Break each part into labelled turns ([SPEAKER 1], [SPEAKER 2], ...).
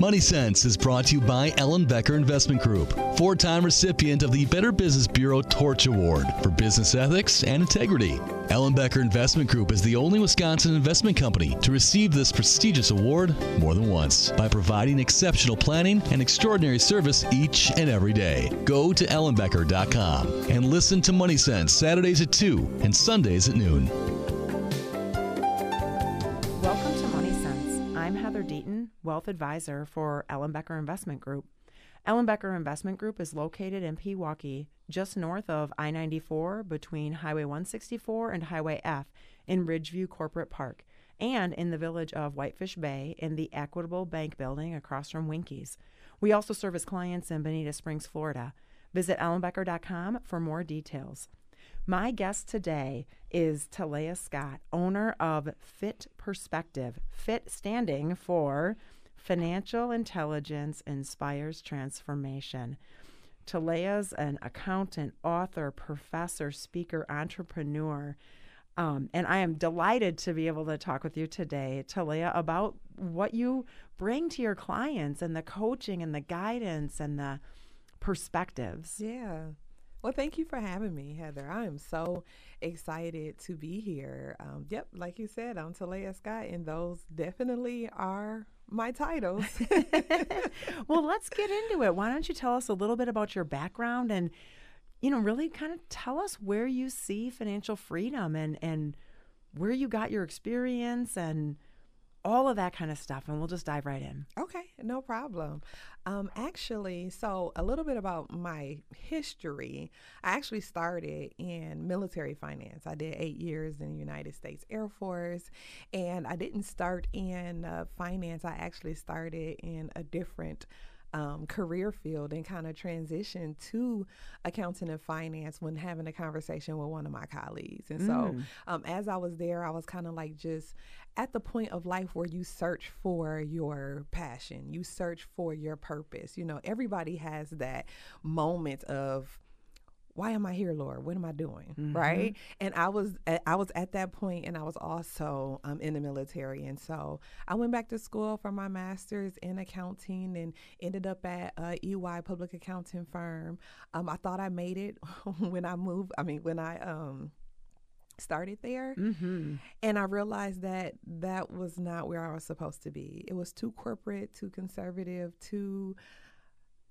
[SPEAKER 1] Money Sense is brought to you by Ellenbecker Investment Group, four time recipient of the Better Business Bureau Torch Award for business ethics and integrity. Ellenbecker Investment Group is the only Wisconsin investment company to receive this prestigious award more than once by providing exceptional planning and extraordinary service each and every day. Go to ellenbecker.com and listen to Money Sense Saturdays at 2 and Sundays at noon.
[SPEAKER 2] Wealth Advisor for Ellenbecker Investment Group. Ellenbecker Investment Group is located in Pewaukee, just north of I 94 between Highway 164 and Highway F in Ridgeview Corporate Park, and in the village of Whitefish Bay in the Equitable Bank Building across from Winkies. We also service clients in Bonita Springs, Florida. Visit ellenbecker.com for more details. My guest today is Talaya Scott, owner of FIIT Perspective. FIIT standing for Financial Intelligence Inspires Transformation. Talaya's an accountant, author, professor, speaker, entrepreneur. Um, and I am delighted to be able to talk with you today, Talaya, about what you bring to your clients and the coaching and the guidance and the perspectives.
[SPEAKER 3] Yeah. Well, thank you for having me, Heather. I am so excited to be here. Um, yep, like you said, I'm Talaya Scott, and those definitely are my titles.
[SPEAKER 2] well, let's get into it. Why don't you tell us a little bit about your background and, you know, really kind of tell us where you see financial freedom and and where you got your experience and all of that kind of stuff, and we'll just dive right in.
[SPEAKER 3] Okay, no problem. Um, actually, so a little bit about my history. I actually started in military finance. I did eight years in the United States Air Force, and I didn't start in uh, finance. I actually started in a different um, career field and kind of transition to accounting and finance when having a conversation with one of my colleagues. And mm. so, um, as I was there, I was kind of like just at the point of life where you search for your passion, you search for your purpose. You know, everybody has that moment of, why am I here, Lord? What am I doing? Mm-hmm. Right? And I was at, I was at that point, and I was also um, in the military, and so I went back to school for my master's in accounting, and ended up at a EY public accounting firm. Um, I thought I made it when I moved. I mean, when I um, started there. Mm-hmm. And I realized that that was not where I was supposed to be. It was too corporate, too conservative, too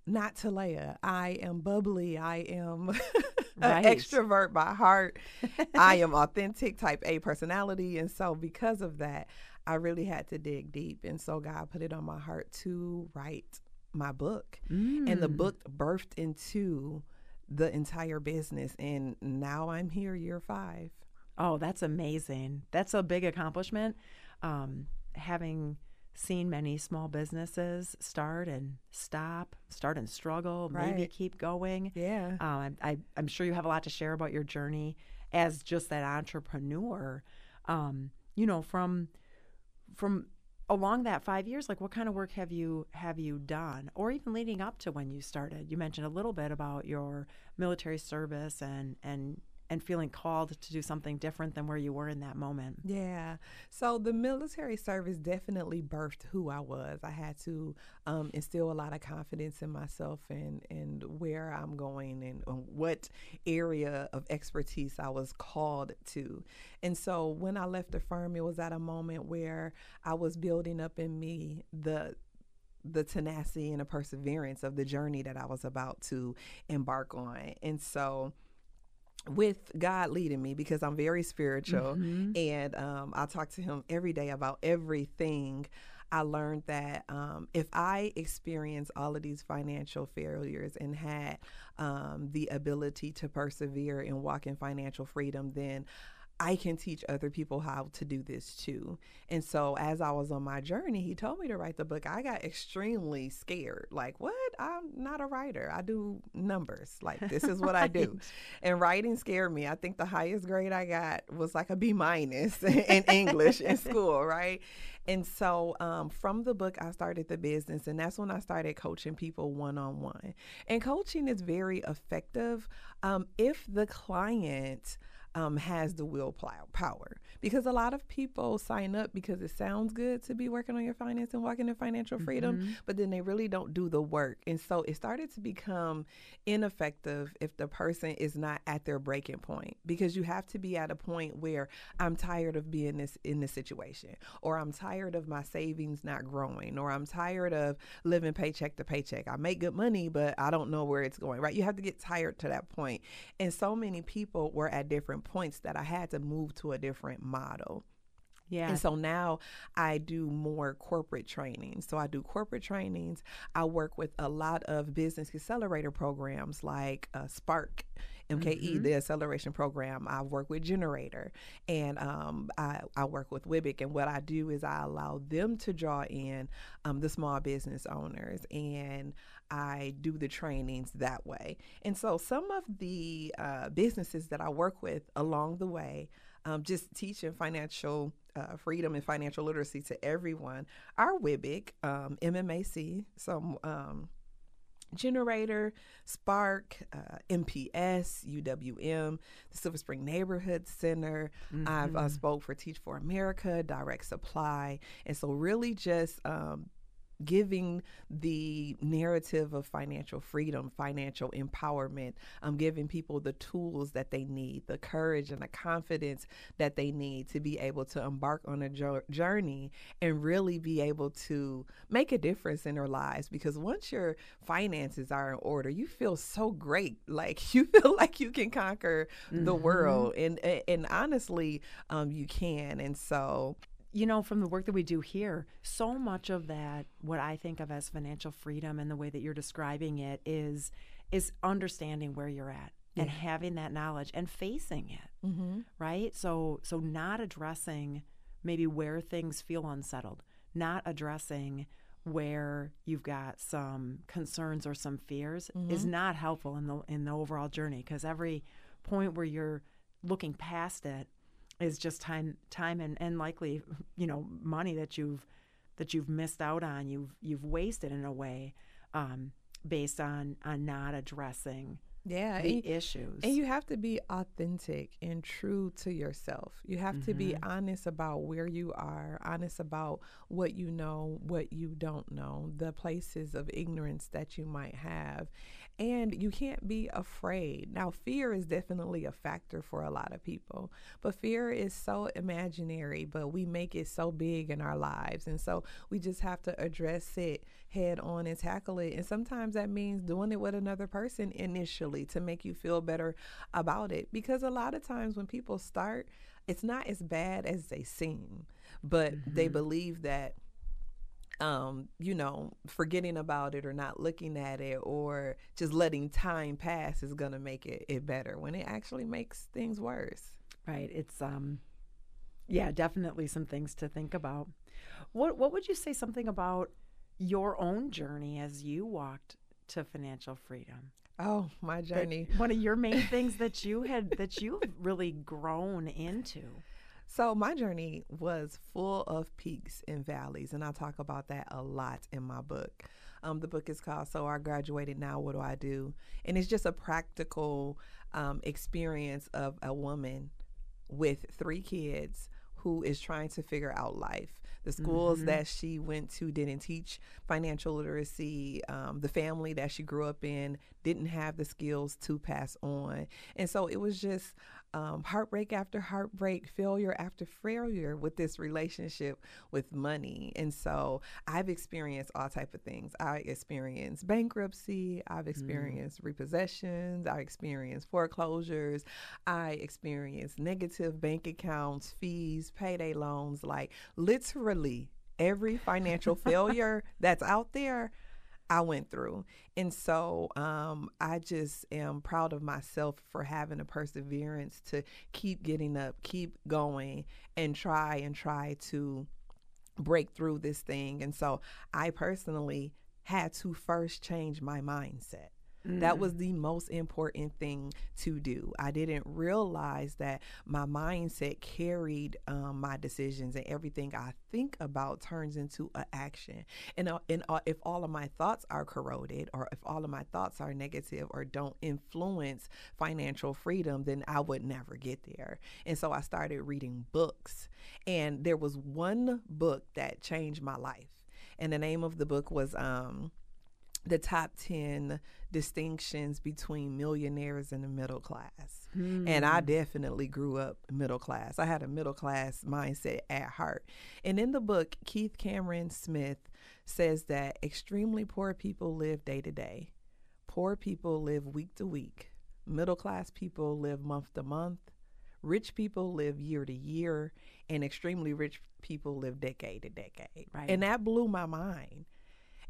[SPEAKER 3] not to Talaya. I am bubbly. I am right. extrovert by heart. I am authentic, type A personality. And so, because of that, I really had to dig deep. And so, God put it on my heart to write my book. Mm. And the mm. book birthed into the entire business. And now I'm here, year five.
[SPEAKER 2] Oh, that's amazing. That's a big accomplishment. Um, having seen many small businesses start and stop, start and struggle, right. maybe keep going.
[SPEAKER 3] Yeah.
[SPEAKER 2] Um, I, am sure you have a lot to share about your journey as just that entrepreneur. Um, you know, from from along that five years, like what kind of work have you have you done, or even leading up to when you started? You mentioned a little bit about your military service and and and feeling called to do something different than where you were in that moment.
[SPEAKER 3] Yeah. So the military service definitely birthed who I was. I had to um, instill a lot of confidence in myself and, and where I'm going and what area of expertise I was called to. And so when I left the firm, it was at a moment where I was building up in me the the tenacity and the perseverance of the journey that I was about to embark on. And so with God leading me because I'm very spiritual mm-hmm. and um, I talk to Him every day about everything. I learned that um, if I experience all of these financial failures and had um, the ability to persevere and walk in financial freedom, then I can teach other people how to do this too. And so, as I was on my journey, he told me to write the book. I got extremely scared. Like, what? I'm not a writer. I do numbers. Like, this is what right. I do. And writing scared me. I think the highest grade I got was like a B minus in English in school, right? And so, um, from the book, I started the business, and that's when I started coaching people one on one. And coaching is very effective um, if the client um, has the will power because a lot of people sign up because it sounds good to be working on your finance and walking in financial freedom, mm-hmm. but then they really don't do the work. And so it started to become ineffective if the person is not at their breaking point because you have to be at a point where I'm tired of being this in this situation or I'm tired of my savings not growing or I'm tired of living paycheck to paycheck. I make good money, but I don't know where it's going, right? You have to get tired to that point. And so many people were at different points that I had to move to a different model.
[SPEAKER 2] Yeah.
[SPEAKER 3] And so now I do more corporate trainings. So I do corporate trainings. I work with a lot of business accelerator programs like uh, Spark. MKE, mm-hmm. the acceleration program. I work with Generator and um, I, I, work with WWBIC. And what I do is I allow them to draw in um, the small business owners and I do the trainings that way. And so some of the uh, businesses that I work with along the way, um, just teaching financial uh, freedom and financial literacy to everyone Our WWBIC, um, MMAC, some um, Generator, Spark, uh, MPS, UWM, the Silver Spring Neighborhood Center. Mm-hmm. I've uh, spoke for Teach for America, Direct Supply, and so really just um, giving the narrative of financial freedom, financial empowerment, um, giving people the tools that they need, the courage and the confidence that they need to be able to embark on a jo- journey and really be able to make a difference in their lives. Because once your finances are in order, you feel so great. Like you feel like you can conquer mm-hmm. the world, and and honestly, um, you can. And so
[SPEAKER 2] you know, from the work that we do here, so much of that, what I think of as financial freedom and the way that you're describing it is is understanding where you're at yeah. and having that knowledge and facing it. Mm-hmm. Right? So so not addressing maybe where things feel unsettled, not addressing where you've got some concerns or some fears mm-hmm. is not helpful in the in the overall journey because every point where you're looking past it is just time time and, and likely you know money that you've that you've missed out on you've you've wasted in a way um, based on on not addressing
[SPEAKER 3] yeah
[SPEAKER 2] the and, issues
[SPEAKER 3] and you have to be authentic and true to yourself you have mm-hmm. to be mm-hmm. honest about where you are honest about what you know what you don't know the places of ignorance that you might have and you can't be afraid. Now, fear is definitely a factor for a lot of people, but fear is so imaginary, but we make it so big in our lives. And so we just have to address it head on and tackle it. And sometimes that means doing it with another person initially to make you feel better about it. Because a lot of times when people start, it's not as bad as they seem, but mm-hmm. they believe that um, you know, forgetting about it or not looking at it or just letting time pass is going to make it, it better when it actually makes things worse.
[SPEAKER 2] Right. It's, um, yeah, definitely some things to think about. What, what would you say something about your own journey as you walked to financial freedom?
[SPEAKER 3] Oh, my journey.
[SPEAKER 2] That one of your main things that you had, that you've really grown into.
[SPEAKER 3] So, my journey was full of peaks and valleys, and I talk about that a lot in my book. Um, the book is called So I Graduated Now, What Do I Do? And it's just a practical um, experience of a woman with three kids who is trying to figure out life. The schools mm-hmm. that she went to didn't teach financial literacy. Um, the family that she grew up in didn't have the skills to pass on. And so it was just um, heartbreak after heartbreak, failure after failure with this relationship with money. And so I've experienced all type of things. I experienced bankruptcy. I've mm. experienced mm. repossessions. I experienced foreclosures. I experienced negative bank accounts, fees, payday loans. Like literally every financial failure that's out there. I went through. And so um, I just am proud of myself for having a perseverance to keep getting up, keep going, and try and try to break through this thing. And so I personally had to first change my mindset. That was the most important thing to do. I didn't realize that my mindset carried um, my decisions and everything I think about turns into an action. And, uh, and uh, if all of my thoughts are corroded or if all of my thoughts are negative or don't influence financial freedom, then I would never get there. And so I started reading books. And there was one book that changed my life. And the name of the book was um, the top 10 distinctions between millionaires and the middle class. Hmm. And I definitely grew up middle class. I had a middle class mindset at heart. And in the book, Keith Cameron Smith says that extremely poor people live day to day, poor people live week to week, middle class people live month to month, rich people live year to year, and extremely rich people live decade to decade. Right. And that blew my mind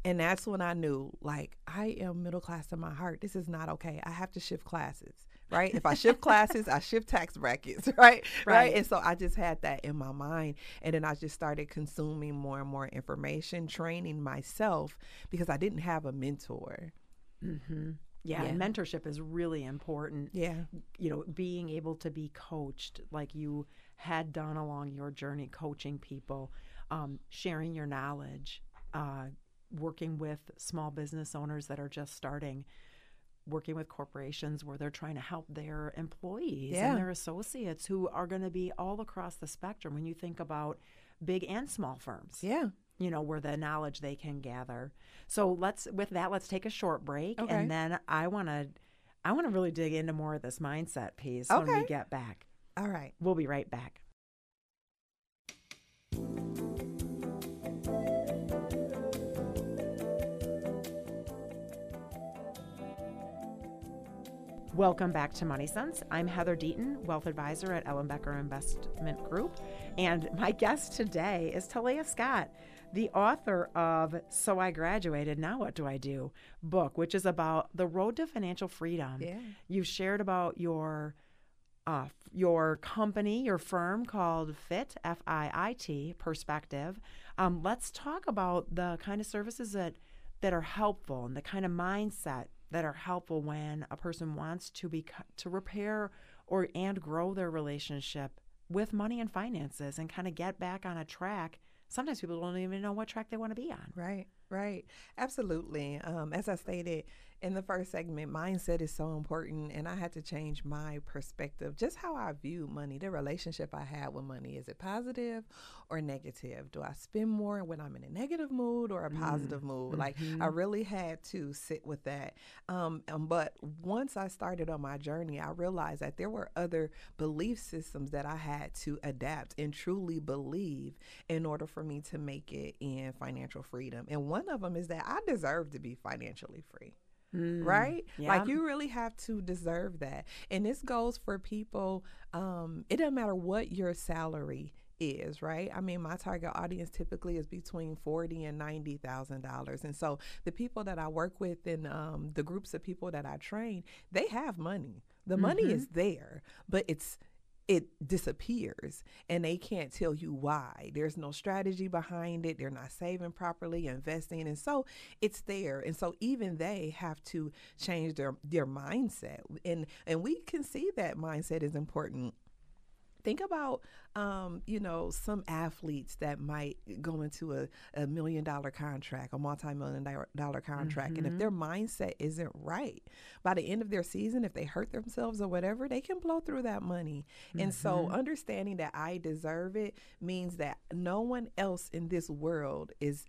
[SPEAKER 3] and that's when I knew, like, I am middle class in my heart. This is not okay. I have to shift classes, right? if I shift classes, I shift tax brackets, right? right? right? And so I just had that in my mind. And then I just started consuming more and more information, training myself because I didn't have a mentor.
[SPEAKER 2] Mm-hmm. Yeah, yeah. mentorship is really important.
[SPEAKER 3] Yeah.
[SPEAKER 2] You know, being able to be coached like you had done along your journey, coaching people, um, sharing your knowledge, uh, working with small business owners that are just starting working with corporations where they're trying to help their employees yeah. and their associates who are going to be all across the spectrum when you think about big and small firms.
[SPEAKER 3] Yeah.
[SPEAKER 2] You know, where the knowledge they can gather. So let's with that let's take a short break okay. and then I want to I want to really dig into more of this mindset piece okay. when we get back.
[SPEAKER 3] All right.
[SPEAKER 2] We'll be right back. Welcome back to Money Sense. I'm Heather Deaton, wealth advisor at Ellenbecker Investment Group. And my guest today is Talaya Scott, the author of So I Graduated, Now What Do I Do book, which is about the road to financial freedom.
[SPEAKER 3] Yeah.
[SPEAKER 2] You've shared about your uh, your company, your firm called FIIT, F I I T, Perspective. Um, let's talk about the kind of services that that are helpful and the kind of mindset that are helpful when a person wants to be to repair or and grow their relationship with money and finances and kind of get back on a track. Sometimes people don't even know what track they want to be on.
[SPEAKER 3] Right, right. Absolutely. Um, as I stated, in the first segment, mindset is so important, and I had to change my perspective, just how I view money, the relationship I had with money. Is it positive or negative? Do I spend more when I'm in a negative mood or a mm-hmm. positive mood? Like, I mm-hmm. really had to sit with that. Um, um, but once I started on my journey, I realized that there were other belief systems that I had to adapt and truly believe in order for me to make it in financial freedom. And one of them is that I deserve to be financially free. Mm, right? Yeah. Like you really have to deserve that. And this goes for people, um, it doesn't matter what your salary is, right? I mean, my target audience typically is between forty and ninety thousand dollars, and so the people that I work with and um, the groups of people that I train, they have money. The mm-hmm. money is there, but it's it disappears and they can't tell you why. There's no strategy behind it. They're not saving properly, investing. And so it's there. And so even they have to change their their mindset. And and we can see that mindset is important think about um, you know some athletes that might go into a, a million dollar contract a multi-million dollar contract mm-hmm. and if mm-hmm. their mindset isn't right by the end of their season if they hurt themselves or whatever they can blow through that money mm-hmm. and so mm-hmm. understanding that i deserve it means that no one else in this world is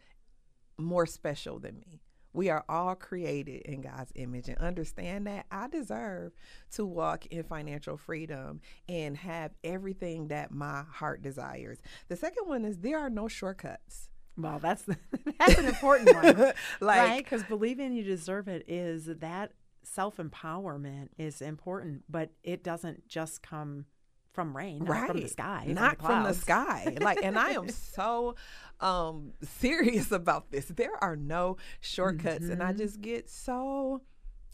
[SPEAKER 3] more special than me we are all created in God's image and understand that I deserve to walk in financial freedom and have everything that my heart desires. The second one is there are no shortcuts.
[SPEAKER 2] Well, that's that's an important one, like right? Because believing you deserve it is that self empowerment is important, but it doesn't just come from rain, right. from the sky,
[SPEAKER 3] not
[SPEAKER 2] from the, from
[SPEAKER 3] the sky. like, and I am so um, serious about this. There are no shortcuts, mm-hmm. and I mm-hmm. just get so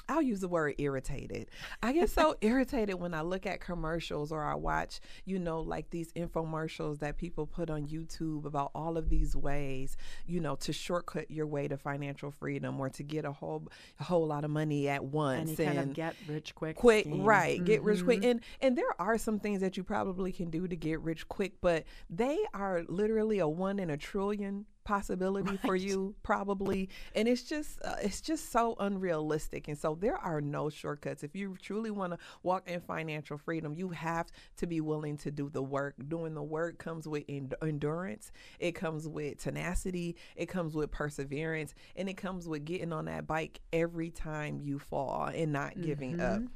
[SPEAKER 3] I'll use the word irritated. I get so irritated when I look at commercials or I watch, you know, like these infomercials that people put on YouTube about all of these ways, you know, to shortcut your way to financial freedom or to get a whole a whole lot of money at once
[SPEAKER 2] and kind of get rich quick.
[SPEAKER 3] quick
[SPEAKER 2] scheme.
[SPEAKER 3] right get rich quick
[SPEAKER 2] Mhm.
[SPEAKER 3] and and there are some things that you probably can do to get rich quick but they are literally a one in a trillion possibility for you probably. And it's just uh, it's just so unrealistic. And so there are no shortcuts. If you truly want to walk in financial freedom you have to be willing to do the work. Doing the work comes with en- endurance. It comes with tenacity. It comes with perseverance. And it comes with getting on that bike every time you fall and not giving up.
[SPEAKER 2] Mhm.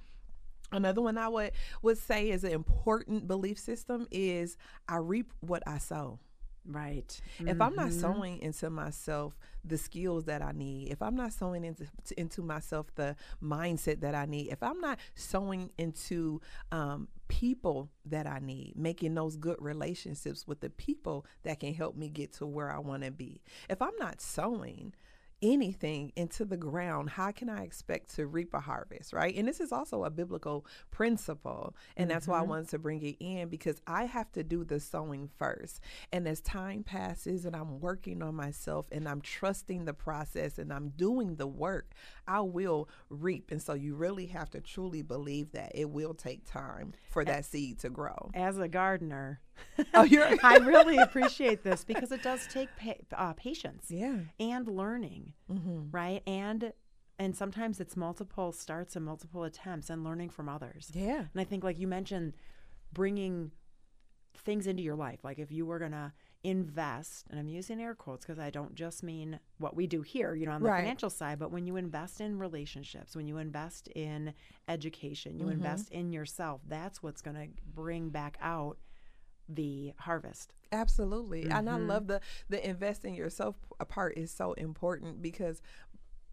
[SPEAKER 3] Another one I would would say is an important belief system is I reap what I sow.
[SPEAKER 2] Right.
[SPEAKER 3] If I'm not sewing into myself the skills that I need, if I'm not sewing into into myself the mindset that I need, if I'm not sewing into um, people that I need, making those good relationships with the people that can help me get to where I want to be, if I'm not sowing anything into the ground, how can I expect to reap a harvest, right? And this is also a biblical principle. And that's why I
[SPEAKER 2] Mhm.
[SPEAKER 3] wanted to bring it in because I have to do the sowing first. And as time passes and I'm working on myself and I'm trusting the process and I'm doing the work, I will reap. And so you really have to truly believe that it will take time for that seed to grow.
[SPEAKER 2] As a gardener,
[SPEAKER 3] Oh, you're
[SPEAKER 2] I really appreciate this because it does take pa- uh, patience
[SPEAKER 3] Yeah.
[SPEAKER 2] and learning,
[SPEAKER 3] Mm-hmm.
[SPEAKER 2] right? And and sometimes it's multiple starts and multiple attempts and learning from others.
[SPEAKER 3] Yeah.
[SPEAKER 2] And I think, like you mentioned, bringing things into your life. Like if you were going to invest, and I'm using air quotes because I don't just mean what we do here, you know, on the
[SPEAKER 3] Right.
[SPEAKER 2] financial side, but when you invest in relationships, when you invest in education, you
[SPEAKER 3] Mhm.
[SPEAKER 2] invest in yourself, that's what's going to bring back out the harvest.
[SPEAKER 3] Absolutely. And I
[SPEAKER 2] Mhm.
[SPEAKER 3] love the the invest in yourself part is so important because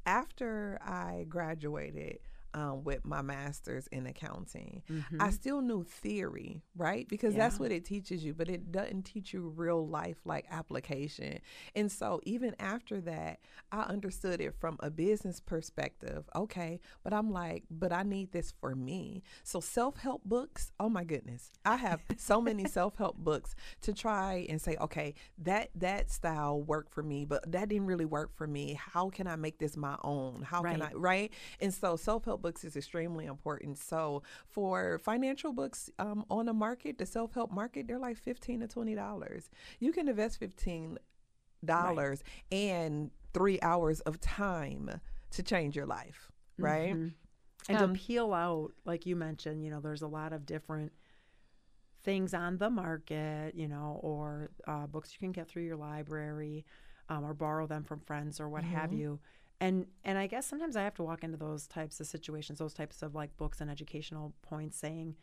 [SPEAKER 3] after I graduated um, with my master's in accounting, I still knew theory, right? Because that's what it teaches you, but it doesn't teach you real life like application. And so even after that, I understood it from a business perspective. Okay, but I'm like, but I need this for me. So self-help books, oh my goodness. I have so many self-help books to try and say, okay, that that style worked for me, but that didn't really work for me. How can I make this my own? How can I
[SPEAKER 2] Right.
[SPEAKER 3] right? And so self-help books is extremely important. So for financial books um, on the market, the self-help market, they're like fifteen to twenty dollars. You can invest fifteen dollars and three hours of time to change your life, right?
[SPEAKER 2] Mhm. And
[SPEAKER 3] Um,
[SPEAKER 2] to peel out, like you mentioned, you know, there's a lot of different things on the market, you know, or uh, books you can get through your library, um, or borrow them from friends or what have
[SPEAKER 3] Mhm.
[SPEAKER 2] you. And and I guess sometimes I have to walk into those types of situations, those types of like books and educational points, saying,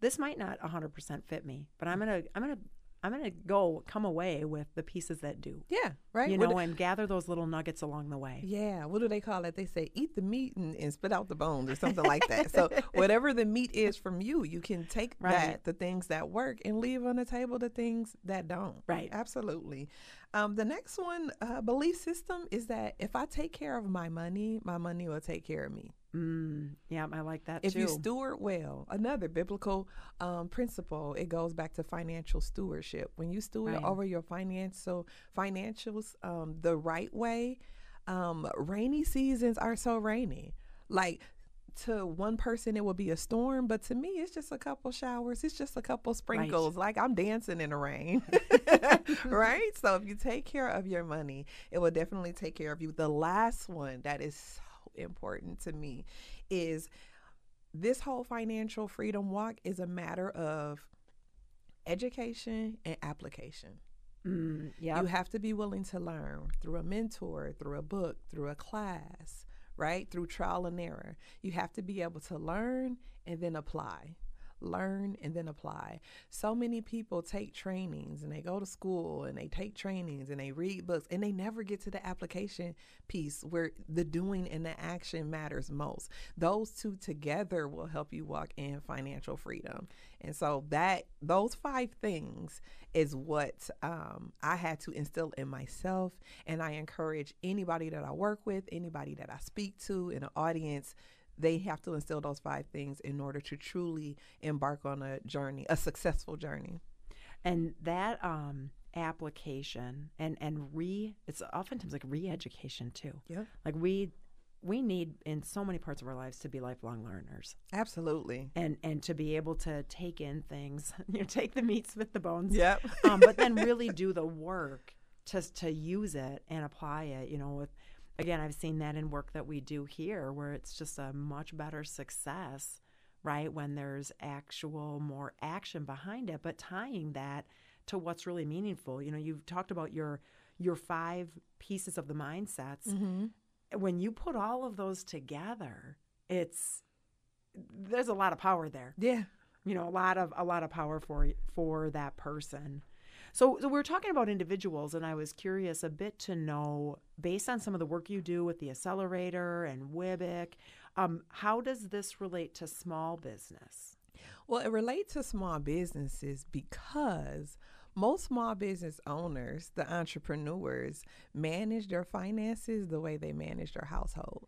[SPEAKER 2] "This might not 100% fit me, but I'm mm. gonna I'm gonna I'm gonna go come away with the pieces that do."
[SPEAKER 3] Yeah, right.
[SPEAKER 2] You
[SPEAKER 3] What
[SPEAKER 2] know, and gather those little nuggets along the way.
[SPEAKER 3] Yeah, what do they call it? They say eat the meat and, and spit out the bones or something like that. So whatever the meat is from you, you can take
[SPEAKER 2] Right.
[SPEAKER 3] that, the things that work, and leave on the table the things that don't.
[SPEAKER 2] Right.
[SPEAKER 3] Absolutely. Um, the next one, uh, belief system, is that if I take care of my money, my money will take care of me.
[SPEAKER 2] Mm, yeah, I like that too.
[SPEAKER 3] If
[SPEAKER 2] too.
[SPEAKER 3] you steward well, another biblical um, principle, it goes back to financial stewardship. When you steward
[SPEAKER 2] Right.
[SPEAKER 3] over your financial financials um, the right way, um, rainy seasons are so rainy. Like to one person, it will be a storm, but to me, it's just a couple showers. It's just a couple sprinkles. Like I'm dancing in the rain, right? So if you take care of your money, it will definitely take care of you. The last one that is important to me is this whole financial freedom walk is a matter of education and application.
[SPEAKER 2] Mm, yeah.
[SPEAKER 3] You have to be willing to learn through a mentor, through a book, through a class, right? Through trial and error. You have to be able to learn and then apply. Learn and then apply. So many people take trainings and they go to school and they take trainings and they read books and they never get to the application piece where the doing and the action matters most. Those two together will help you walk in financial freedom. And so that those five things is what um, I had to instill in myself. And I encourage anybody that I work with, anybody that I speak to in an audience, they have to instill those five things in order to truly embark on a journey, a successful journey.
[SPEAKER 2] And that um, application and and re it's oftentimes like re-education too.
[SPEAKER 3] Yeah.
[SPEAKER 2] Like we we need in so many parts of our lives to be lifelong learners
[SPEAKER 3] Absolutely.
[SPEAKER 2] and and to be able to take in things, you know, take the meat, with the bones.
[SPEAKER 3] Yep.
[SPEAKER 2] um, but then really do the work to to use it and apply it. You know, with again, I've seen that in work that we do here, where it's just a much better success, right? When there's actual more action behind it, but tying that to what's really meaningful. You know, you've talked about your your five pieces of the mindsets.
[SPEAKER 3] Mm-hmm.
[SPEAKER 2] When you put all of those together, it's there's a lot of power there
[SPEAKER 3] Yeah.
[SPEAKER 2] you know a lot of a lot of power for for that person so, so we're talking about individuals and i was curious a bit to know based on some of the work you do with the accelerator and WWBIC um, how does this relate to small business
[SPEAKER 3] Well, it relates to small businesses because most small business owners, the entrepreneurs, manage their finances the way they manage their household.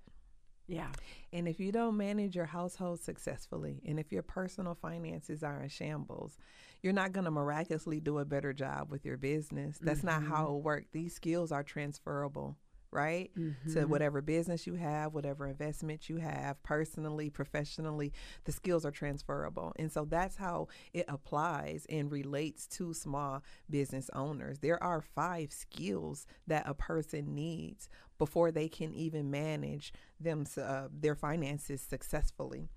[SPEAKER 2] Yeah
[SPEAKER 3] And if you don't manage your household successfully, and if your personal finances are in shambles, you're not going to miraculously do a better job with your business. That's not mm-hmm. how it works. These skills are transferable, right? To whatever business you have, whatever investment you have, personally, professionally, the skills are transferable. And so that's how it applies and relates to small business owners. There are five skills that a person needs before they can even manage them uh, their finances successfully.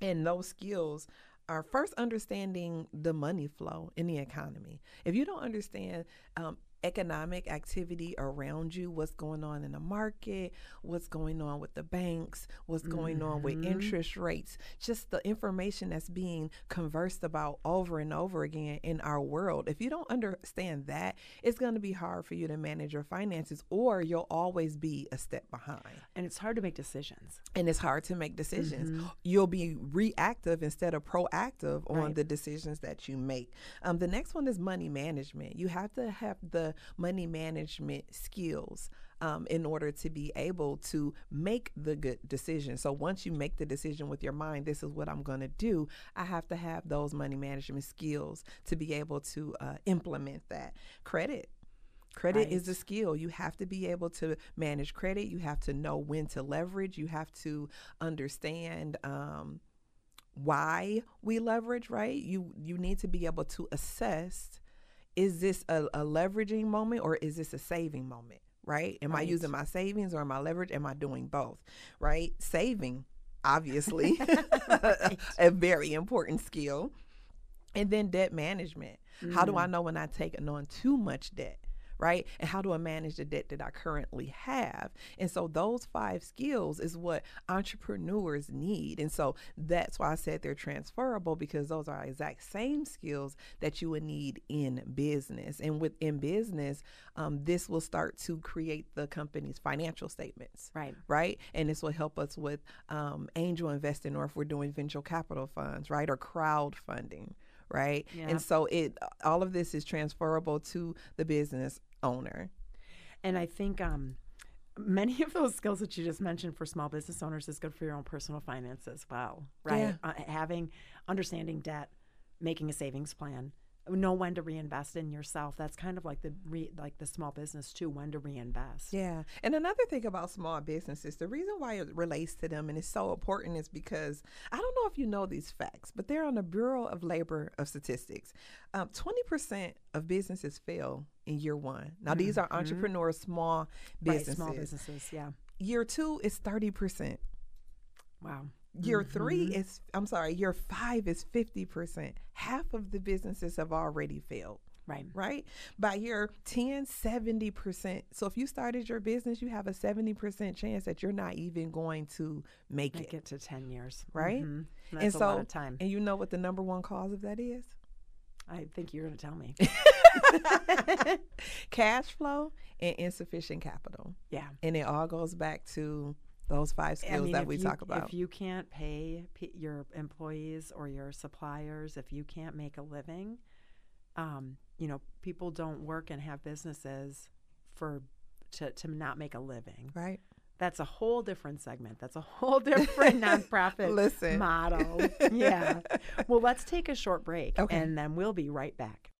[SPEAKER 3] And those skills are first understanding the money flow in the economy. If you don't understand um, economic activity around you, what's going on in the market, what's going on with the banks, what's going on with interest rates, just the information that's being conversed about over and over again in our world. If you don't understand that, it's going to be hard for you to manage your finances or you'll always be a step behind
[SPEAKER 2] and it's hard to make decisions
[SPEAKER 3] and it's hard to make decisions. You'll be reactive instead of proactive on
[SPEAKER 2] Right.
[SPEAKER 3] the decisions that you make. Um, the next one is money management. You have to have the money management skills. Um, in order to be able to make the good decision. So once you make the decision with your mind, this is what I'm going to do, I have to have those money management skills to be able to uh, implement that. Credit. Credit is a skill. You have to be able to manage credit. You have to know when to leverage. You have to understand um, why we leverage. Right? You you need to be able to assess: is this a, a leveraging moment or is this a saving moment? Right? Am I using my savings or am I leverage? Am I doing both? Right? Saving, obviously, a very important skill. And then debt management. How do I mm. know when I take on too much debt? Right? And how do I manage the debt that I currently have? And so those five skills is what entrepreneurs need. And so that's why I said they're transferable because those are exact same skills that you would need in business. And within business, um, this will start to create the company's financial statements
[SPEAKER 2] right
[SPEAKER 3] right? And this will help us with um, angel investing or if we're doing venture capital funds, right? Or crowdfunding, right?
[SPEAKER 2] Yeah.
[SPEAKER 3] And so it all of this is transferable to the business owner.
[SPEAKER 2] And I think um, many of those skills that you just mentioned for small business owners is good for your own personal finance as well, right?
[SPEAKER 3] Yeah.
[SPEAKER 2] Uh, having understanding debt, making a savings plan, know when to reinvest in yourself. That's kind of like the re, like the small business too. When to reinvest.
[SPEAKER 3] Yeah. And another thing about small businesses, the reason why it relates to them and it's so important is because I don't know if you know these facts, but they're on the Bureau of Labor of Statistics. Um, 20% of businesses fail in year one. Now, these are entrepreneurs, small
[SPEAKER 2] Right,
[SPEAKER 3] businesses.
[SPEAKER 2] small businesses. Yeah.
[SPEAKER 3] Year two is 30%.
[SPEAKER 2] Wow.
[SPEAKER 3] Year three is, I'm sorry, year five is 50%. Half of the businesses have already failed,
[SPEAKER 2] Right.
[SPEAKER 3] right? By year 10, 70%. So if you started your business, you have a 70% chance that you're not even going to make,
[SPEAKER 2] Make
[SPEAKER 3] it,
[SPEAKER 2] it to ten years.
[SPEAKER 3] right?
[SPEAKER 2] Mhm. That's
[SPEAKER 3] and
[SPEAKER 2] a
[SPEAKER 3] so,
[SPEAKER 2] lot of time.
[SPEAKER 3] and you know what the number one cause of that is?
[SPEAKER 2] I think you're going to tell me.
[SPEAKER 3] Cash flow and insufficient capital.
[SPEAKER 2] yeah.
[SPEAKER 3] And it all goes back to those five skills
[SPEAKER 2] I mean,
[SPEAKER 3] that we
[SPEAKER 2] you,
[SPEAKER 3] talk about.
[SPEAKER 2] If you can't pay p- your employees or your suppliers, if you can't make a living, um, you know, people don't work and have businesses for to, to not make a living,
[SPEAKER 3] right?
[SPEAKER 2] that's a whole different segment. That's a whole different nonprofit
[SPEAKER 3] Listen.
[SPEAKER 2] model. Yeah. Well, let's take a short break
[SPEAKER 3] Okay.
[SPEAKER 2] and then we'll be right back.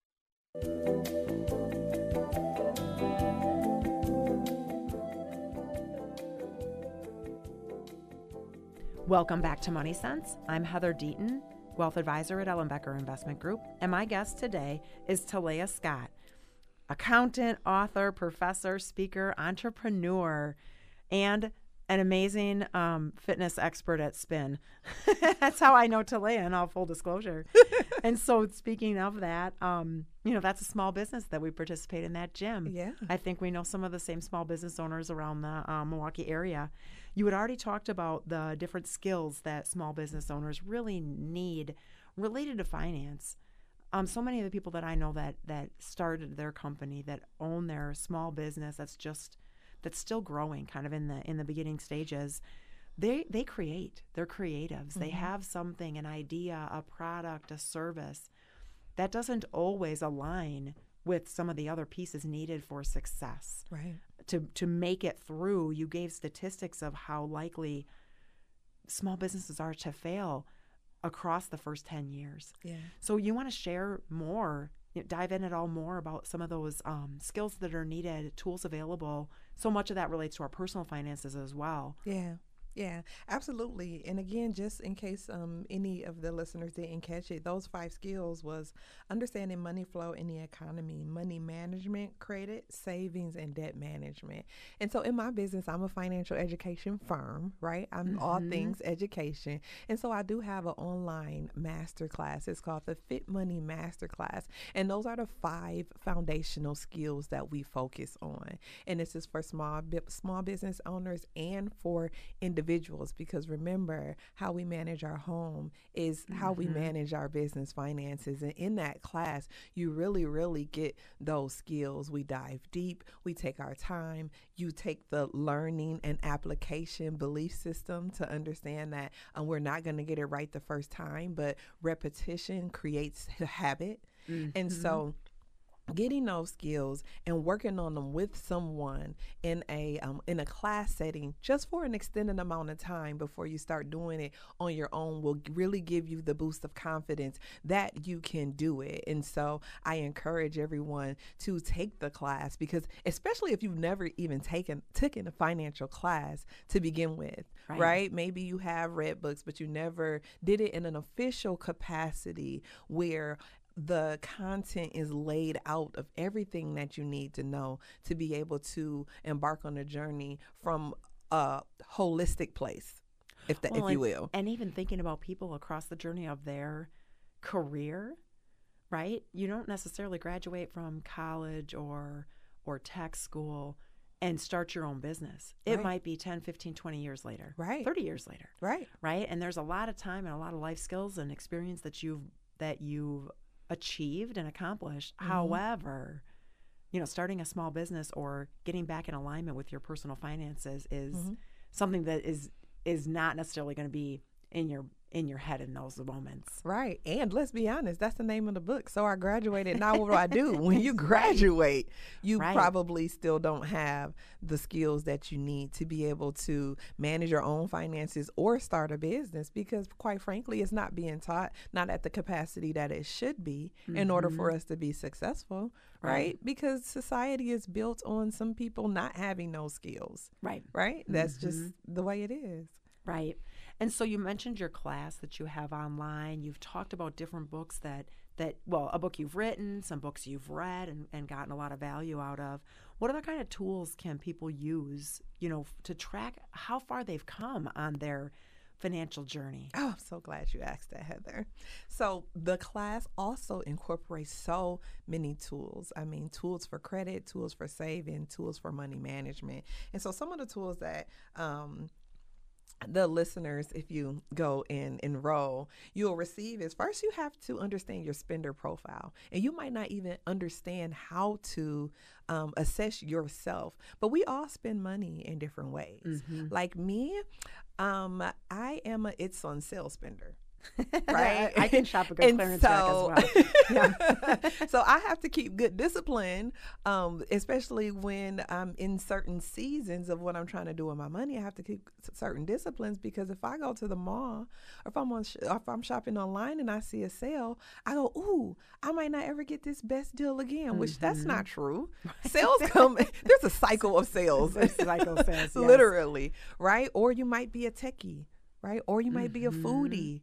[SPEAKER 2] Welcome back to Money Sense. I'm Heather Deaton, wealth advisor at Ellenbecker Investment Group, and my guest today is Talaya Scott, accountant, author, professor, speaker, entrepreneur, and an amazing um, fitness expert at spin. that's how I know Talaya, in all full disclosure. and so, speaking of that, um, you know, that's a small business that we participate in that gym.
[SPEAKER 3] Yeah.
[SPEAKER 2] I think we know some of the same small business owners around the um, Milwaukee area. You had already talked about the different skills that small business owners really need related to finance. Um, so many of the people that I know that that started their company, that own their small business, that's just that's still growing, kind of in the in the beginning stages. They they create. They're creatives. They have something, an idea, a product, a service that doesn't always align with some of the other pieces needed for success
[SPEAKER 3] Right.
[SPEAKER 2] To to make it through you gave statistics of how likely small businesses are to fail across the first 10 years
[SPEAKER 3] Yeah.
[SPEAKER 2] so you want to share more you know, dive in at all more about some of those um, skills that are needed tools available so much of that relates to our personal finances as well
[SPEAKER 3] Yeah. Yeah, absolutely. And again, just in case um, any of the listeners didn't catch it, those five skills was understanding money flow in the economy, money management, credit, savings, and debt management. And so in my business, I'm a financial education firm, right? I'm all things education. And so I do have an online master class. It's called the Fit Money Master Class. And those are the five foundational skills that we focus on. And this is for small small business owners and for individuals because remember how we manage our home is how we manage our business finances. And in that class, you really, really get those skills. We dive deep, we take our time, you take the learning and application belief system to understand that um, we're not going to get it right the first time, but repetition creates a habit. And so, getting those skills and working on them with someone in a um, in a class setting just for an extended amount of time before you start doing it on your own will really give you the boost of confidence that you can do it and so i encourage everyone to take the class because especially if you've never even taken taken a financial class to begin with
[SPEAKER 2] Right.
[SPEAKER 3] right maybe you have read books but you never did it in an official capacity where the content is laid out of everything that you need to know to be able to embark on a journey from a holistic place if that
[SPEAKER 2] Well,
[SPEAKER 3] if you
[SPEAKER 2] and-
[SPEAKER 3] will
[SPEAKER 2] And even thinking about people across the journey of their career, right? You don't necessarily graduate from college or or tech school and start your own business. It
[SPEAKER 3] Right.
[SPEAKER 2] might be 10, 15, 20 years later.
[SPEAKER 3] Right.
[SPEAKER 2] 30 years later.
[SPEAKER 3] right
[SPEAKER 2] Right? And there's a lot of time and a lot of life skills and experience that you've that you've achieved and accomplished.
[SPEAKER 3] Mm-hmm.
[SPEAKER 2] However, you know, starting a small business or getting back in alignment with your personal finances is
[SPEAKER 3] Mm-hmm.
[SPEAKER 2] something that is is not necessarily going to be in your in your head in those moments.
[SPEAKER 3] Right. And let's be honest, that's the name of the book. So I graduated. Now what do I do? When you graduate, you
[SPEAKER 2] Right.
[SPEAKER 3] probably still don't have the skills that you need to be able to manage your own finances or start a business because quite frankly, it's not being taught, not at the capacity that it should be in order for mm-hmm. us to be successful. Right.
[SPEAKER 2] Right.
[SPEAKER 3] Because society is built on some people not having those skills.
[SPEAKER 2] Right.
[SPEAKER 3] Right? That's just mm-hmm. the way it is.
[SPEAKER 2] Right. And so you mentioned your class that you have online. You've talked about different books that that well, a book you've written, some books you've read and, and gotten a lot of value out of. What other kind of tools can people use, you know, to track how far they've come on their financial journey?
[SPEAKER 3] Oh, I'm so glad you asked that, Heather. So, the class also incorporates so many tools. I mean, tools for credit, tools for saving, tools for money management. And so, some of the tools that um, the listeners, if you go and enroll, you'll receive is first you have to understand your spender profile. And you might not even understand how to um, assess yourself, but we all spend money in different ways. Like me, um, I am a it's on sale spender. right?
[SPEAKER 2] I can shop a good
[SPEAKER 3] And
[SPEAKER 2] clearance rack as well. Yeah.
[SPEAKER 3] so I have to keep good discipline, um, especially when I'm in certain seasons of what I'm trying to do with my money. I have to keep certain disciplines because if I go to the mall or if I'm on sh- if I'm shopping online and I see a sale, I go, "Ooh, I might not ever get this best deal again," which that's not true. Sales come. There's a cycle of sales.
[SPEAKER 2] There's a cycle of sales, yes.
[SPEAKER 3] literally, right? Or you might be a techie, right? Or you might be a
[SPEAKER 2] Mm-hmm.
[SPEAKER 3] foodie.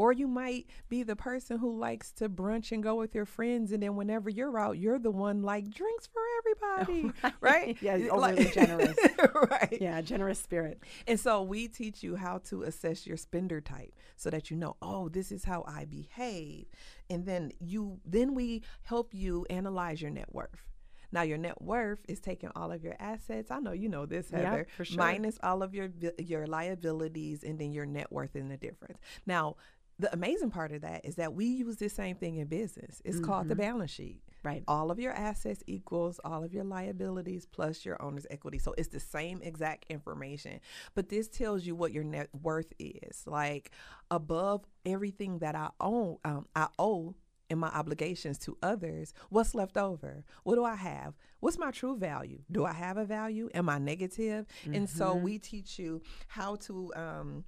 [SPEAKER 3] Or you might be the person who likes to brunch and go with your friends, and then whenever you're out, you're the one like drinks for everybody, oh, right?
[SPEAKER 2] Yeah,
[SPEAKER 3] Like-
[SPEAKER 2] overly generous.
[SPEAKER 3] right?
[SPEAKER 2] Yeah, generous spirit.
[SPEAKER 3] And so we teach you how to assess your spender type so that you know, oh, this is how I behave. And then you then we help you analyze your net worth. Now your net worth is taking all of your assets. I know you know this,
[SPEAKER 2] Yeah,
[SPEAKER 3] Heather.
[SPEAKER 2] for sure.
[SPEAKER 3] Minus all of your your liabilities and then your net worth in the difference. Now, the amazing part of that is that we use this same thing in business. It's called the balance sheet.
[SPEAKER 2] Right.
[SPEAKER 3] All of your assets equals all of your liabilities plus your owner's equity. So it's the same exact information. But this tells you what your net worth is. Like above everything that I own, um, I owe in my obligations to others, what's left over? What do I have? What's my true value? Do I have a value? Am I negative? And so we teach you how to um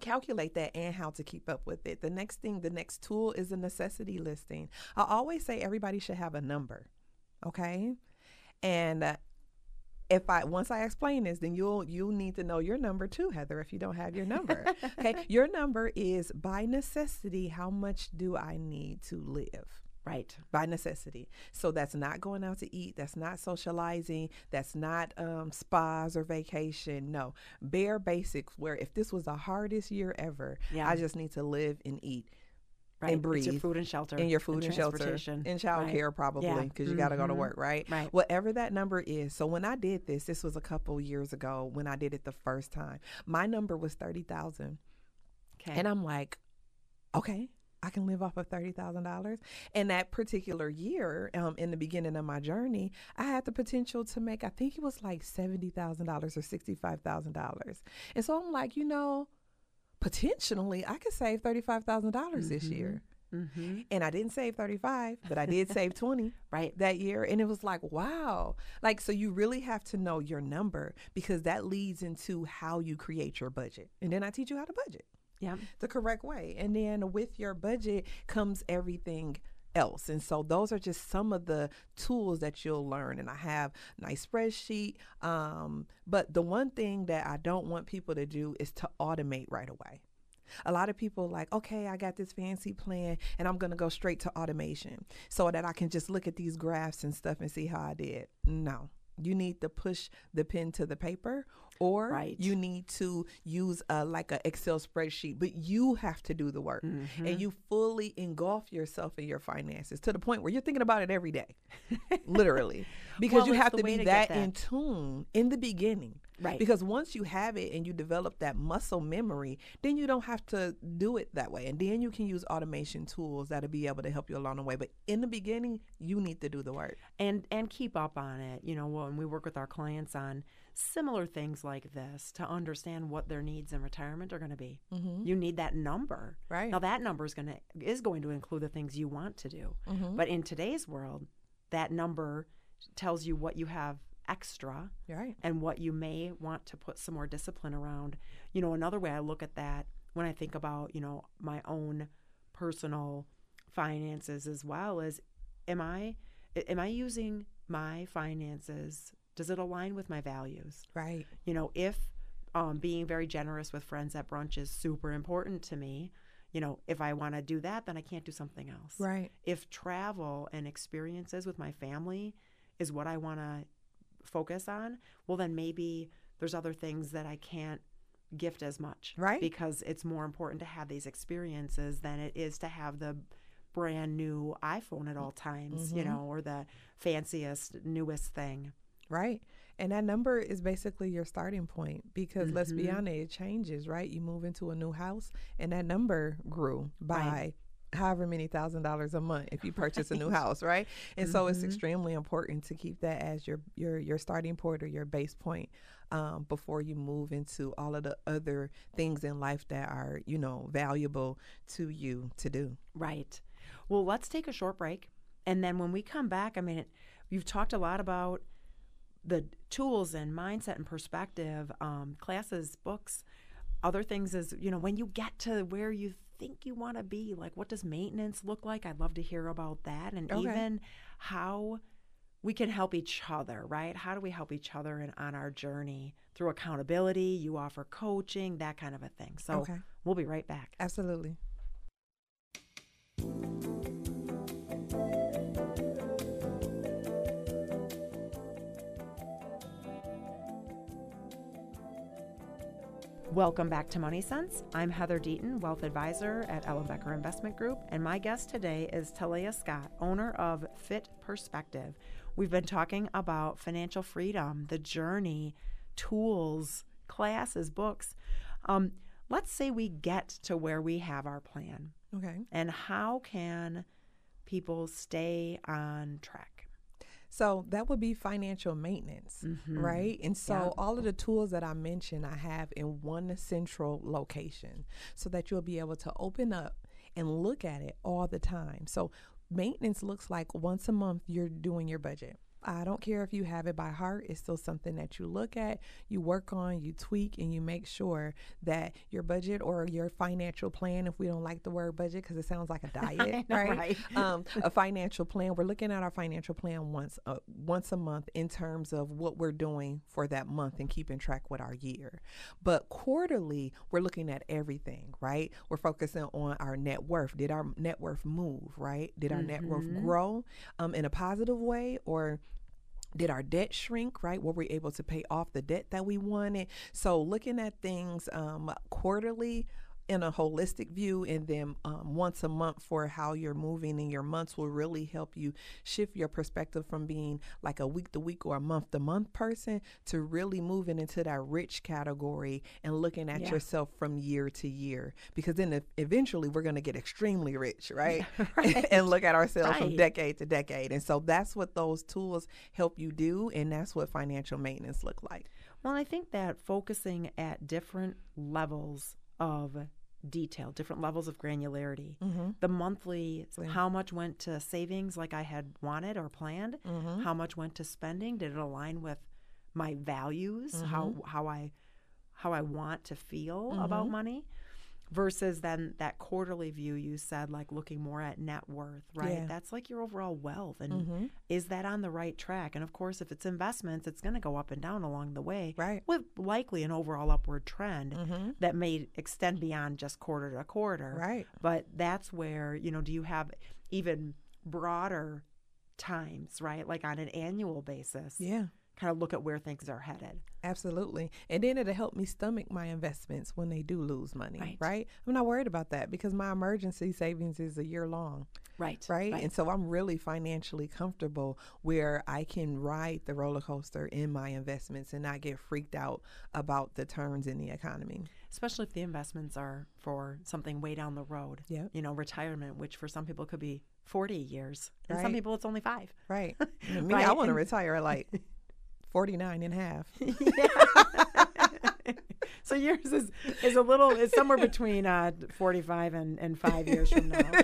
[SPEAKER 3] calculate that and how to keep up with it. The next thing, the next tool is a necessity listing. I always say everybody should have a number, okay? And uh, if I once I explain this, then you'll you'll need to know your number too, Heather. If you don't have your number, okay, your number is by necessity. How much do I need to live?
[SPEAKER 2] Right.
[SPEAKER 3] by necessity. So that's not going out to eat. That's not socializing. That's not um, spas or vacation. No, bare basics. Where if this was the hardest year ever,
[SPEAKER 2] Yeah.
[SPEAKER 3] I just need to live and eat
[SPEAKER 2] Right.
[SPEAKER 3] and breathe.
[SPEAKER 2] It's your food and shelter.
[SPEAKER 3] and your food and, shelter
[SPEAKER 2] transportation.
[SPEAKER 3] and child
[SPEAKER 2] Right.
[SPEAKER 3] care probably
[SPEAKER 2] Yeah.
[SPEAKER 3] because you got to go to
[SPEAKER 2] Mhm.
[SPEAKER 3] work right
[SPEAKER 2] Right.
[SPEAKER 3] whatever that number is so when i did this this was a couple years ago when i did it the first time my number was 30000
[SPEAKER 2] Okay.
[SPEAKER 3] and I'm like, okay, I can live off of thirty thousand dollars. And that particular year, um, in the beginning of my journey, I had the potential to make, I think it was like seventy thousand dollars or sixty-five thousand dollars. And so I'm like, you know, potentially I could save thirty-five thousand dollars this year.
[SPEAKER 2] mm-hmm.
[SPEAKER 3] And I didn't save 35, but I did save 20
[SPEAKER 2] Right.
[SPEAKER 3] that year. And it was like, wow. Like, so you really have to know your number because that leads into how you create your budget. And then I teach you how to budget
[SPEAKER 2] Yeah.
[SPEAKER 3] the correct way. And then with your budget comes everything else. And so those are just some of the tools that you'll learn. And I have nice spreadsheet. Um, but the one thing that I don't want people to do is to automate right away. A lot of people like, okay, I got this fancy plan and I'm going to go straight to automation so that I can just look at these graphs and stuff and see how I did. No. You need to push the pen to the paper or
[SPEAKER 2] Right.
[SPEAKER 3] you need to use a, like an Excel spreadsheet, but you have to do the work
[SPEAKER 2] Mm-hmm.
[SPEAKER 3] and you fully engulf yourself in your finances to the point where you're thinking about it every day, literally, because
[SPEAKER 2] Well,
[SPEAKER 3] you have to be
[SPEAKER 2] to get
[SPEAKER 3] that, in tune in the beginning.
[SPEAKER 2] Right.
[SPEAKER 3] Because once you have it and you develop that muscle memory, then you don't have to do it that way. And then you can use automation tools that'll be able to help you along the way. But in the beginning, you need to do the work.
[SPEAKER 2] and and keep up on it you know when we work with our clients on similar things like this to understand what their needs in retirement are going to be mm-hmm. you need that number
[SPEAKER 3] Right.
[SPEAKER 2] now that number is going to is going to include the things you want to do mm-hmm. but in today's world that number tells you what you have extra
[SPEAKER 3] right.
[SPEAKER 2] and what you may want to put some more discipline around. You know, another way I look at that when I think about, you know, my own personal finances as well is am I am I using my finances does it align with my values?
[SPEAKER 3] Right.
[SPEAKER 2] You know, if um, being very generous with friends at brunch is super important to me, you know, if I want to do that, then I can't do something else
[SPEAKER 3] Right.
[SPEAKER 2] if travel and experiences with my family is what I want to focus on, well, then maybe there's other things that I can't gift as much.
[SPEAKER 3] Right.
[SPEAKER 2] Because it's more important to have these experiences than it is to have the brand new iPhone at all times, you know, or the fanciest, newest thing.
[SPEAKER 3] Right. And that number is basically your starting point because let's be honest, it changes, right? You move into a new house and that number grew by
[SPEAKER 2] Right.
[SPEAKER 3] however many thousand dollars a month if you purchase a new house, right? And mm-hmm. so it's mm-hmm. extremely important to keep that as your your your starting point or your base point um, before you move into all of the other things in life that are you know valuable to you to do.
[SPEAKER 2] Right. Well, let's take a short break, and then when we come back, I mean, you've talked a lot about the tools and mindset and perspective, um, classes, books, other things. Is you know when you get to where you think you want to be? Like, what does maintenance look like? I'd love to hear about that. And okay. even how we can help each other, right? How do we help each other in, on our journey through accountability? You offer coaching, that kind of a thing. So okay. we'll be right back.
[SPEAKER 3] Absolutely.
[SPEAKER 2] Welcome back to Money Sense. I'm Heather Deaton, Wealth Advisor at Ellenbecker Investment Group, and my guest today is Talaya Scott, owner of FIIT Perspective. We've been talking about financial freedom, the journey, tools, classes, books. Um, let's say we get to where we have our plan.
[SPEAKER 3] Okay.
[SPEAKER 2] And how can people stay on track?
[SPEAKER 3] So that would be financial maintenance, mm-hmm. right? And so yeah. all of the tools that I mentioned, I have in one central location so that you'll be able to open up and look at it all the time. So maintenance looks like once a month you're doing your budget. I don't care if you have it by heart, it's still something that you look at, you work on, you tweak, and you make sure that your budget or your financial plan, if we don't like the word budget because it sounds like a diet, know, right? right. um, a financial plan. We're looking at our financial plan once uh, once a month in terms of what we're doing for that month and keeping track with our year. But quarterly, we're looking at everything, right? We're focusing on our net worth. Did our net worth move, right? Did our mm-hmm. net worth mm-hmm. grow um, in a positive way or did our debt shrink right? Were we able to pay off the debt that we wanted? So looking at things um, quarterly in a holistic view and then um, once a month for how you're moving in your months will really help you shift your perspective from being like a week to week or a month to month person to really moving into that rich category and looking at yeah. yourself from year to year because then eventually we're going to get extremely rich right, right. and look at ourselves right. from decade to decade and so that's what those tools help you do and that's what financial maintenance look like
[SPEAKER 2] well i think that focusing at different levels of detail, different levels of granularity. Mm-hmm. The monthly, how much went to savings like I had wanted or planned? Mm-hmm. How much went to spending? Did it align with my values? Mm-hmm. How how I how I want to feel about mm-hmm. money? Versus then that quarterly view you said like looking more at net worth right? Yeah. that's like your overall wealth and mm-hmm. is that on the right track? And of course if it's investments it's going to go up and down along the way
[SPEAKER 3] right.
[SPEAKER 2] with likely an overall upward trend mm-hmm. that may extend beyond just quarter to quarter.
[SPEAKER 3] Right.
[SPEAKER 2] But that's where you know do you have even broader times right? Like on an annual basis
[SPEAKER 3] yeah
[SPEAKER 2] kind of look at where things are headed.
[SPEAKER 3] Absolutely. And then it'll help me stomach my investments when they do lose money, right? right? I'm not worried about that because my emergency savings is a year long.
[SPEAKER 2] Right,
[SPEAKER 3] right. Right. And so I'm really financially comfortable where I can ride the roller coaster in my investments and not get freaked out about the turns in the economy.
[SPEAKER 2] Especially if the investments are for something way down the road.
[SPEAKER 3] Yeah.
[SPEAKER 2] You know, retirement, which for some people could be 40 years. And right. some people it's only five.
[SPEAKER 3] Right. Me, right? I want to retire like 49 and a half.
[SPEAKER 2] so yours is, is a little, it's somewhere between uh, 45 and, and five years from now.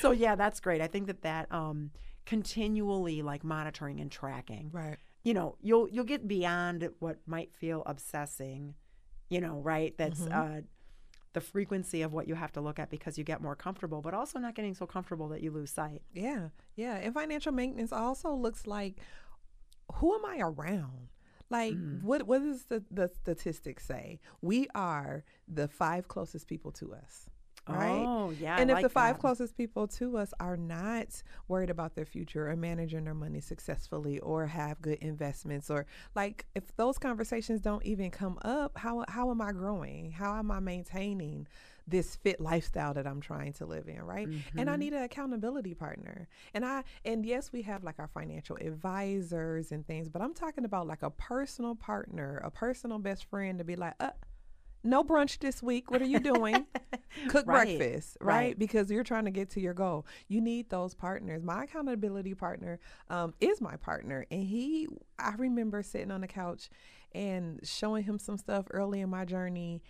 [SPEAKER 2] so yeah, that's great. I think that that um, continually like monitoring and tracking.
[SPEAKER 3] Right.
[SPEAKER 2] You know, you'll you'll get beyond what might feel obsessing, you know, right? That's mm-hmm. uh, the frequency of what you have to look at because you get more comfortable, but also not getting so comfortable that you lose sight.
[SPEAKER 3] Yeah, yeah. And financial maintenance also looks like who am I around? Like mm. what what does the, the statistics say? We are the five closest people to us right?
[SPEAKER 2] Oh, yeah.
[SPEAKER 3] And
[SPEAKER 2] I
[SPEAKER 3] if
[SPEAKER 2] like
[SPEAKER 3] the five
[SPEAKER 2] that.
[SPEAKER 3] closest people to us are not worried about their future or managing their money successfully or have good investments or like if those conversations don't even come up, how how am I growing? How am I maintaining this fit lifestyle that I'm trying to live in, right? Mm-hmm. And I mm-hmm. need an accountability partner. And I and yes, we have like our financial advisors and things, but I'm talking about like a personal partner, a personal best friend to be like, uh no brunch this week. What are you doing? Cook
[SPEAKER 2] Right,
[SPEAKER 3] breakfast, right?
[SPEAKER 2] right.
[SPEAKER 3] Because you're trying to get to your goal. You need those partners. My accountability partner um, is my partner. And he, I remember sitting on the couch and showing him some stuff early in my journey.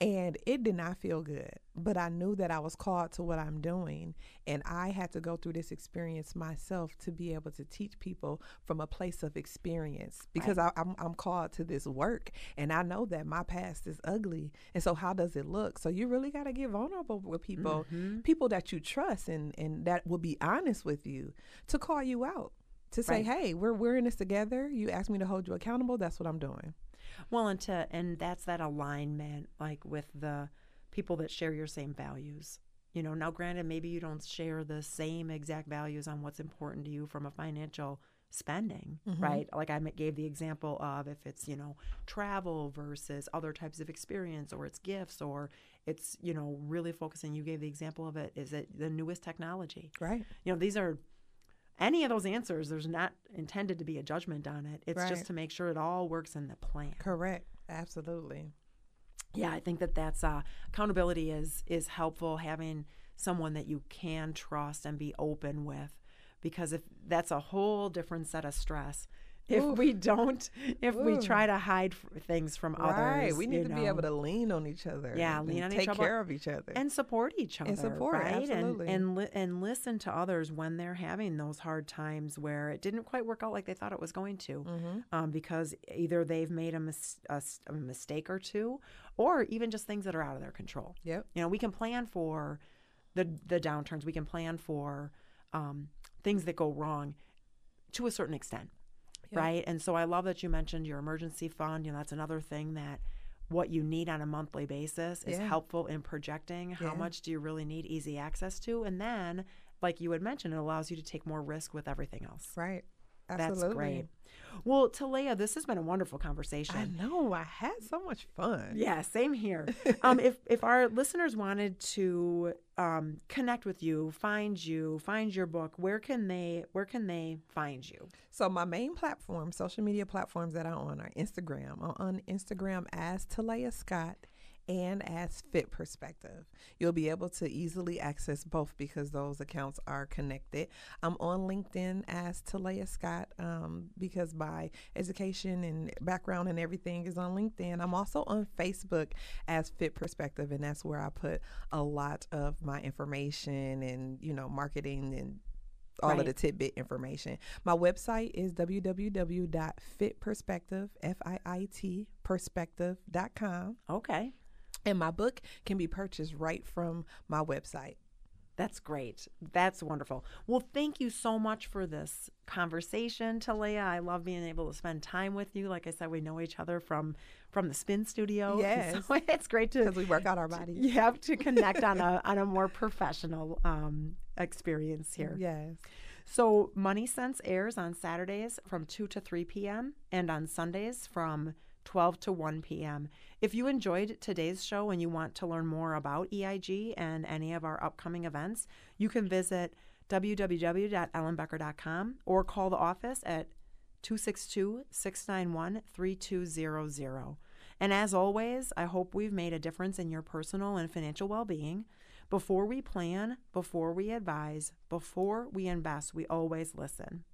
[SPEAKER 3] And it did not feel good, but I knew that I was called to what I'm doing. And I had to go through this experience myself to be able to teach people from a place of experience because I, I'm, I'm called to this work. And I know that my past is ugly. And so, how does it look? So, you really got to get vulnerable with people, mm-hmm. people that you trust and, and that will be honest with you to call you out. To say,
[SPEAKER 2] Right.
[SPEAKER 3] hey, we're we're in this together. You asked me to hold you accountable. That's what I'm doing.
[SPEAKER 2] Well, and to and that's that alignment, like with the people that share your same values. You know, now granted, maybe you don't share the same exact values on what's important to you from a financial spending, mm-hmm. right? Like I gave the example of if it's you know travel versus other types of experience, or it's gifts, or it's you know really focusing. You gave the example of it. Is it the newest technology?
[SPEAKER 3] Right.
[SPEAKER 2] You know, these are any of those answers. There's not intended to be a judgment on it. It's
[SPEAKER 3] Right.
[SPEAKER 2] just to make sure it all works in the plan.
[SPEAKER 3] Correct. Absolutely.
[SPEAKER 2] Yeah, I think that that's uh, accountability is is helpful. Having someone that you can trust and be open with, because if that's a whole different set of stress. If we don't, if we try to hide f- things from
[SPEAKER 3] Right.
[SPEAKER 2] others,
[SPEAKER 3] We need to be able to lean on each other.
[SPEAKER 2] Yeah,
[SPEAKER 3] and
[SPEAKER 2] lean on each other.
[SPEAKER 3] take care of each other.
[SPEAKER 2] and support each other
[SPEAKER 3] And support,
[SPEAKER 2] right
[SPEAKER 3] absolutely.
[SPEAKER 2] and and, li- and listen to others when they're having those hard times where it didn't quite work out like they thought it was going to
[SPEAKER 3] Mm-hmm.
[SPEAKER 2] um, because either they've made a, mis- a a mistake or two or even just things that are out of their control
[SPEAKER 3] Yep.
[SPEAKER 2] you know we can plan for the the downturns we can plan for um, things that go wrong to a certain extent
[SPEAKER 3] Yeah.
[SPEAKER 2] right and so i love that you mentioned your emergency fund you know that's another thing that what you need on a monthly basis is
[SPEAKER 3] Yeah.
[SPEAKER 2] helpful in projecting how
[SPEAKER 3] Yeah.
[SPEAKER 2] much do you really need easy access to and then like you had mentioned it allows you to take more risk with everything else
[SPEAKER 3] Right. Absolutely.
[SPEAKER 2] that's great well Talaya this has been a wonderful conversation
[SPEAKER 3] I know. I had so much fun.
[SPEAKER 2] yeah, same here. um, if if our listeners wanted to um, connect with you, find you, find your book, where can they where can they find you?
[SPEAKER 3] So my main platform, social media platforms that I'm on are Instagram. I'm on Instagram as Talaya Scott and as FIIT Perspective. You'll be able to easily access both because those accounts are connected. I'm on LinkedIn as Talaya Scott um, because my education and background and everything is on LinkedIn. I'm also on Facebook as FIIT Perspective, and that's where I put a lot of my information and you know marketing and all
[SPEAKER 2] Right.
[SPEAKER 3] of the tidbit information. My website is www.fitperspective, F-I-I-T, perspective.com.
[SPEAKER 2] Okay,
[SPEAKER 3] And my book can be purchased right from my website.
[SPEAKER 2] that's great. That's wonderful. Well, thank you so much for this conversation, Talaya. I love being able to spend time with you. Like I said, we know each other from from the spin studio.
[SPEAKER 3] Yes.
[SPEAKER 2] so it's great to
[SPEAKER 3] Because we work out our bodies.
[SPEAKER 2] you have to connect on a on a more professional um, experience here.
[SPEAKER 3] Yes.
[SPEAKER 2] So, Money Sense airs on Saturdays from 2 to 3 p.m. and on Sundays from 12 to 1 p.m. If you enjoyed today's show and you want to learn more about EIG and any of our upcoming events, you can visit www.ellenbecker.com or call the office at 262 691 3200. And as always, I hope we've made a difference in your personal and financial well being. Before we plan, before we advise, before we invest, we always listen.